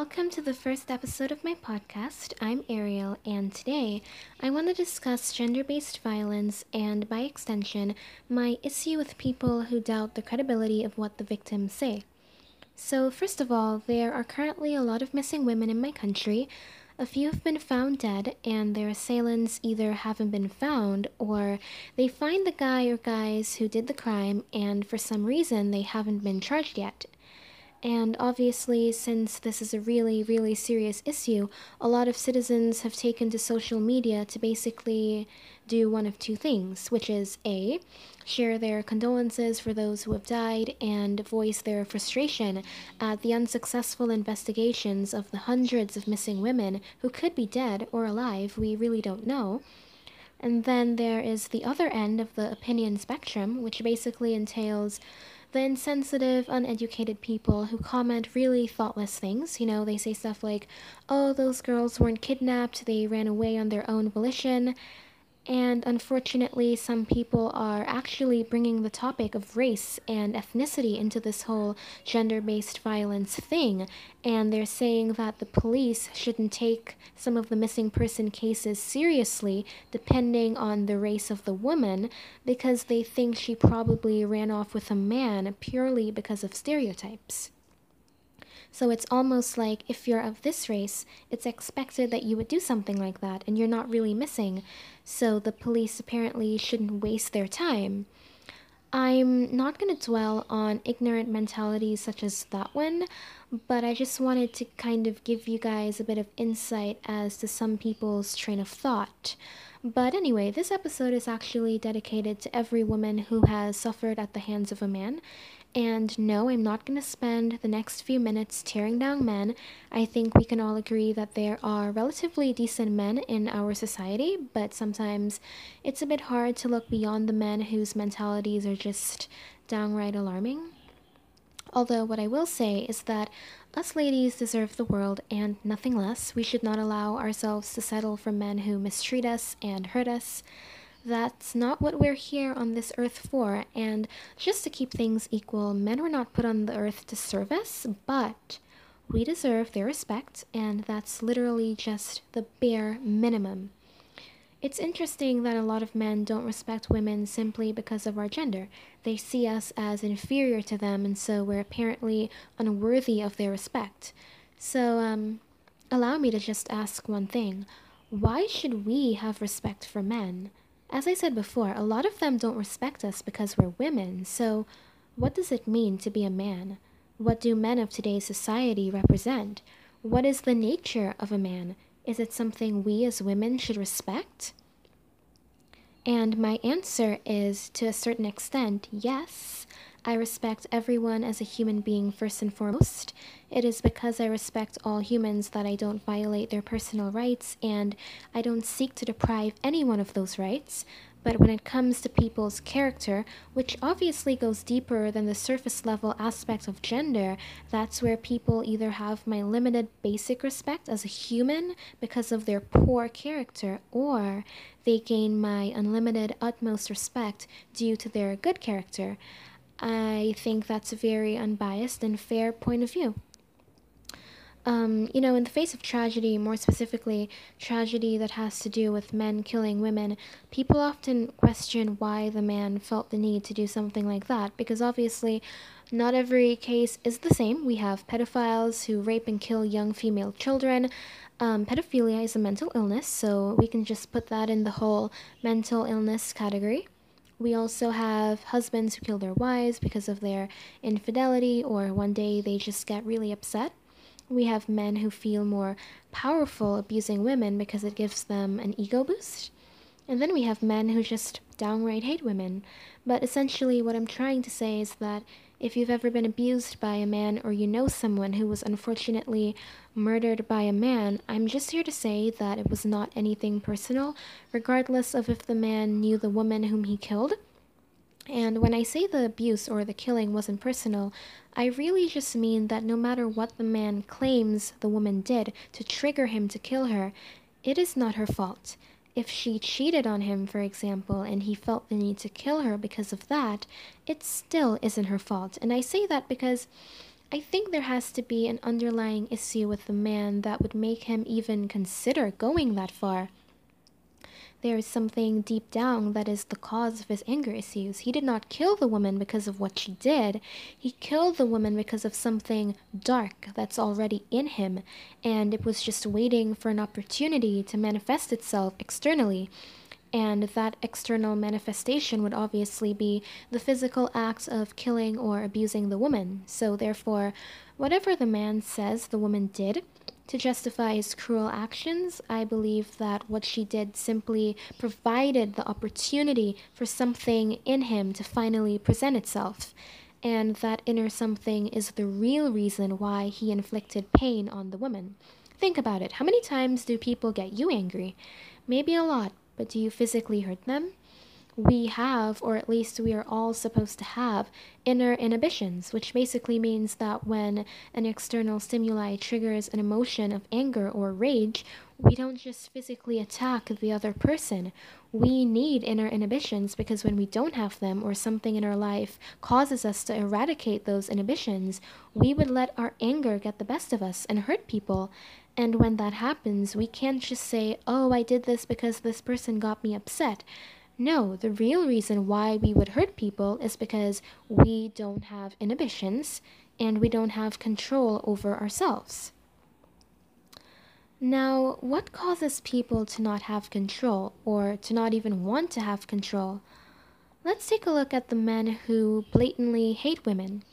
Welcome to the first episode of my podcast. I'm Ariel, and today I want to discuss gender based violence and, by extension, my issue with people who doubt the credibility of what the victims say. So, first of all, there are currently a lot of missing women in my country. A few have been found dead, and their assailants either haven't been found or they find the guy or guys who did the crime, and for some reason they haven't been charged yet. And obviously, since this is a really, really serious issue, a lot of citizens have taken to social media to basically do one of two things, which is A, share their condolences for those who have died and voice their frustration at the unsuccessful investigations of the hundreds of missing women who could be dead or alive, we really don't know. And then there is the other end of the opinion spectrum, which basically entails the insensitive, uneducated people who comment really thoughtless things. You know, they say stuff like, oh, those girls weren't kidnapped, they ran away on their own volition. And unfortunately, some people are actually bringing the topic of race and ethnicity into this whole gender based violence thing. And they're saying that the police shouldn't take some of the missing person cases seriously, depending on the race of the woman, because they think she probably ran off with a man purely because of stereotypes. So it's almost like if you're of this race, it's expected that you would do something like that, and you're not really missing. So the police apparently shouldn't waste their time. I'm not going to dwell on ignorant mentalities such as that one, but I just wanted to kind of give you guys a bit of insight as to some people's train of thought. But anyway, this episode is actually dedicated to every woman who has suffered at the hands of a man, and no, I'm not going to spend the next few minutes tearing down men. I think we can all agree that there are relatively decent men in our society, but sometimes it's a bit hard to look beyond the men whose mentalities are just downright alarming. Although, what I will say is that us ladies deserve the world and nothing less. We should not allow ourselves to settle for men who mistreat us and hurt us. That's not what we're here on this earth for, and just to keep things equal, men were not put on the earth to serve us, but we deserve their respect, and that's literally just the bare minimum. It's interesting that a lot of men don't respect women simply because of our gender. They see us as inferior to them, and so we're apparently unworthy of their respect. So, um, allow me to just ask one thing why should we have respect for men? As I said before, a lot of them don't respect us because we're women, so what does it mean to be a man? What do men of today's society represent? What is the nature of a man? Is it something we as women should respect? And my answer is, to a certain extent, yes. I respect everyone as a human being first and foremost. It is because I respect all humans that I don't violate their personal rights and I don't seek to deprive anyone of those rights. But when it comes to people's character, which obviously goes deeper than the surface level aspect of gender, that's where people either have my limited basic respect as a human because of their poor character, or they gain my unlimited utmost respect due to their good character. I think that's a very unbiased and fair point of view. Um, you know, in the face of tragedy, more specifically, tragedy that has to do with men killing women, people often question why the man felt the need to do something like that, because obviously, not every case is the same. We have pedophiles who rape and kill young female children. Um, pedophilia is a mental illness, so we can just put that in the whole mental illness category. We also have husbands who kill their wives because of their infidelity, or one day they just get really upset. We have men who feel more powerful abusing women because it gives them an ego boost. And then we have men who just downright hate women. But essentially, what I'm trying to say is that if you've ever been abused by a man or you know someone who was unfortunately murdered by a man, I'm just here to say that it was not anything personal, regardless of if the man knew the woman whom he killed. And when I say the abuse or the killing wasn't personal, I really just mean that no matter what the man claims the woman did to trigger him to kill her, it is not her fault. If she cheated on him, for example, and he felt the need to kill her because of that, it still isn't her fault. And I say that because I think there has to be an underlying issue with the man that would make him even consider going that far. There is something deep down that is the cause of his anger issues. He did not kill the woman because of what she did. He killed the woman because of something dark that's already in him, and it was just waiting for an opportunity to manifest itself externally. And that external manifestation would obviously be the physical acts of killing or abusing the woman. So, therefore, whatever the man says the woman did, to justify his cruel actions, I believe that what she did simply provided the opportunity for something in him to finally present itself. And that inner something is the real reason why he inflicted pain on the woman. Think about it. How many times do people get you angry? Maybe a lot, but do you physically hurt them? We have, or at least we are all supposed to have, inner inhibitions, which basically means that when an external stimuli triggers an emotion of anger or rage, we don't just physically attack the other person. We need inner inhibitions because when we don't have them or something in our life causes us to eradicate those inhibitions, we would let our anger get the best of us and hurt people. And when that happens, we can't just say, oh, I did this because this person got me upset no, the real reason why we would hurt people is because we don't have inhibitions and we don't have control over ourselves. Now, what causes people to not have control or to not even want to have control? Let's take a look at the men who blatantly hate women.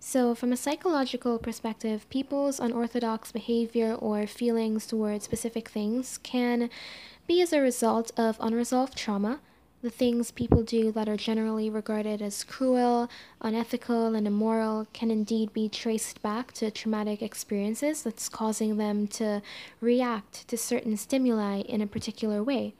So, from a psychological perspective, people's unorthodox behavior or feelings towards specific things can be as a result of unresolved trauma, the things people do that are generally regarded as cruel, unethical, and immoral can indeed be traced back to traumatic experiences that's causing them to react to certain stimuli in a particular way.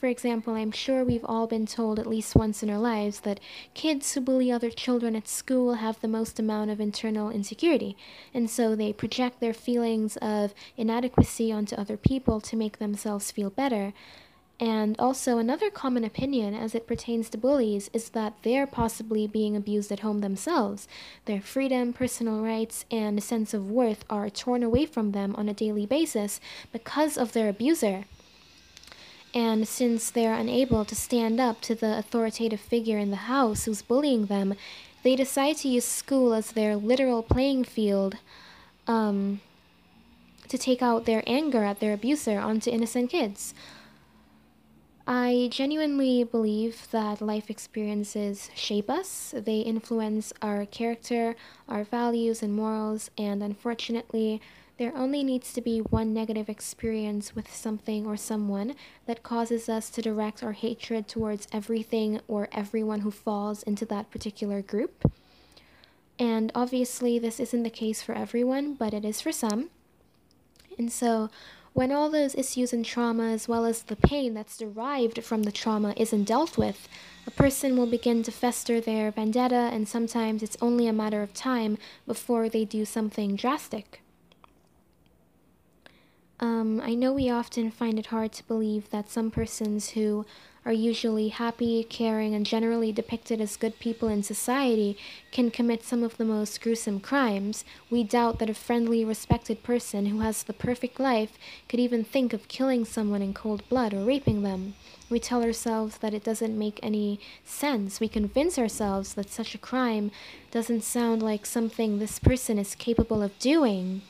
For example, I'm sure we've all been told at least once in our lives that kids who bully other children at school have the most amount of internal insecurity, and so they project their feelings of inadequacy onto other people to make themselves feel better. And also, another common opinion as it pertains to bullies is that they're possibly being abused at home themselves. Their freedom, personal rights, and sense of worth are torn away from them on a daily basis because of their abuser. And since they're unable to stand up to the authoritative figure in the house who's bullying them, they decide to use school as their literal playing field um, to take out their anger at their abuser onto innocent kids. I genuinely believe that life experiences shape us. They influence our character, our values, and morals, and unfortunately, there only needs to be one negative experience with something or someone that causes us to direct our hatred towards everything or everyone who falls into that particular group. And obviously, this isn't the case for everyone, but it is for some. And so, when all those issues and trauma, as well as the pain that's derived from the trauma, isn't dealt with, a person will begin to fester their vendetta, and sometimes it's only a matter of time before they do something drastic. Um, I know we often find it hard to believe that some persons who are usually happy, caring, and generally depicted as good people in society can commit some of the most gruesome crimes, we doubt that a friendly, respected person who has the perfect life could even think of killing someone in cold blood or raping them. We tell ourselves that it doesn't make any sense. We convince ourselves that such a crime doesn't sound like something this person is capable of doing.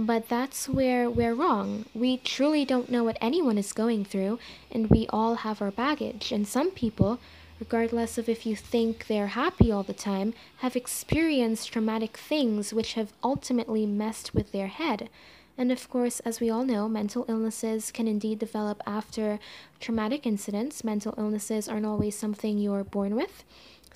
But that's where we're wrong. We truly don't know what anyone is going through, and we all have our baggage. And some people, regardless of if you think they're happy all the time, have experienced traumatic things which have ultimately messed with their head. And of course, as we all know, mental illnesses can indeed develop after traumatic incidents. Mental illnesses aren't always something you're born with.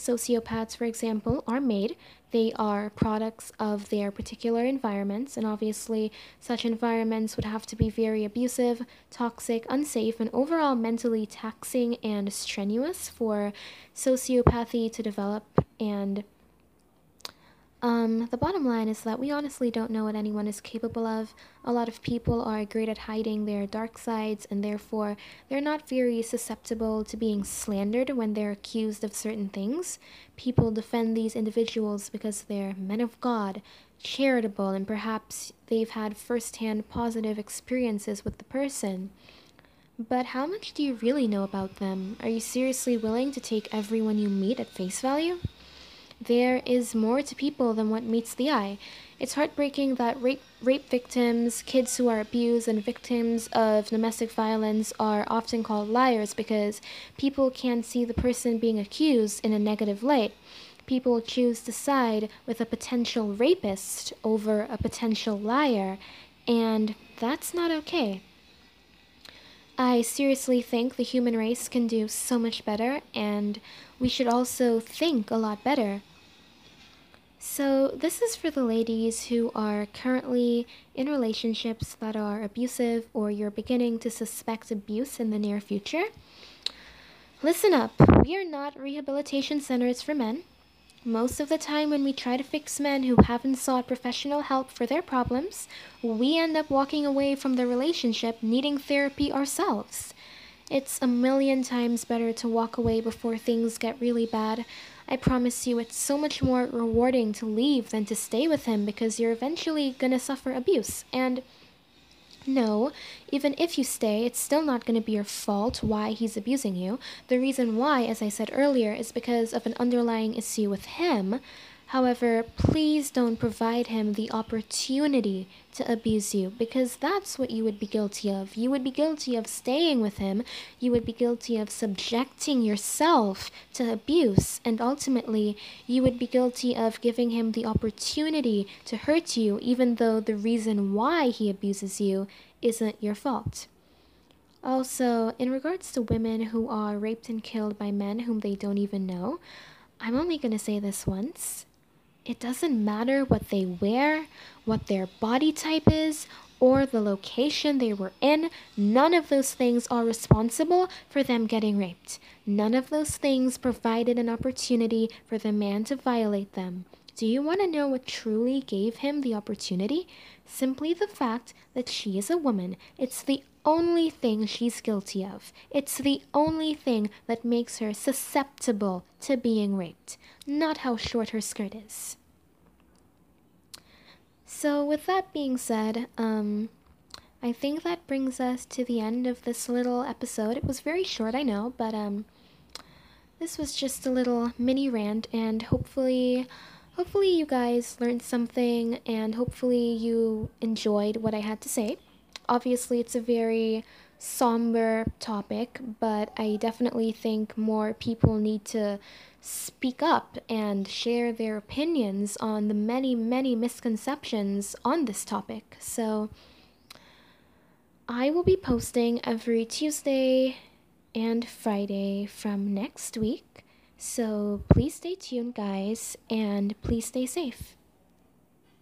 Sociopaths, for example, are made. They are products of their particular environments, and obviously, such environments would have to be very abusive, toxic, unsafe, and overall mentally taxing and strenuous for sociopathy to develop. And Um, the bottom line is that we honestly don't know what anyone is capable of. A lot of people are great at hiding their dark sides, and therefore they're not very susceptible to being slandered when they're accused of certain things. People defend these individuals because they're men of God, charitable, and perhaps they've had first hand positive experiences with the person. But how much do you really know about them? Are you seriously willing to take everyone you meet at face value? There is more to people than what meets the eye. It's heartbreaking that rape, rape victims, kids who are abused, and victims of domestic violence are often called liars because people can't see the person being accused in a negative light. People choose to side with a potential rapist over a potential liar, and that's not okay. I seriously think the human race can do so much better, and we should also think a lot better. So, this is for the ladies who are currently in relationships that are abusive or you're beginning to suspect abuse in the near future. Listen up, we are not rehabilitation centers for men. Most of the time, when we try to fix men who haven't sought professional help for their problems, we end up walking away from the relationship needing therapy ourselves. It's a million times better to walk away before things get really bad I promise you it's so much more rewarding to leave than to stay with him because you're eventually gonna suffer abuse. And no, even if you stay, it's still not going to be your fault why he's abusing you. The reason why, as I said earlier, is because of an underlying issue with him However, please don't provide him the opportunity to abuse you because that's what you would be guilty of. You would be guilty of staying with him, you would be guilty of subjecting yourself to abuse, and ultimately, you would be guilty of giving him the opportunity to hurt you, even though the reason why he abuses you isn't your fault. Also, in regards to women who are raped and killed by men whom they don't even know, I'm only going to say this once it doesn't matter what they wear, what their body type is, or the location they were in. None of those things are responsible for them getting raped. None of those things provided an opportunity for the man to violate them. Do you want to know what truly gave him the opportunity? Simply the fact that she is a woman. It's the only thing she's guilty of. It's the only thing that makes her susceptible to being raped, not how short her skirt is. So, with that being said, um, I think that brings us to the end of this little episode. It was very short, I know, but um, this was just a little mini rant, and hopefully, hopefully you guys learned something, and hopefully you enjoyed what I had to say. Obviously, it's a very somber topic, but I definitely think more people need to speak up and share their opinions on the many, many misconceptions on this topic. So, I will be posting every Tuesday and Friday from next week. So, please stay tuned, guys, and please stay safe.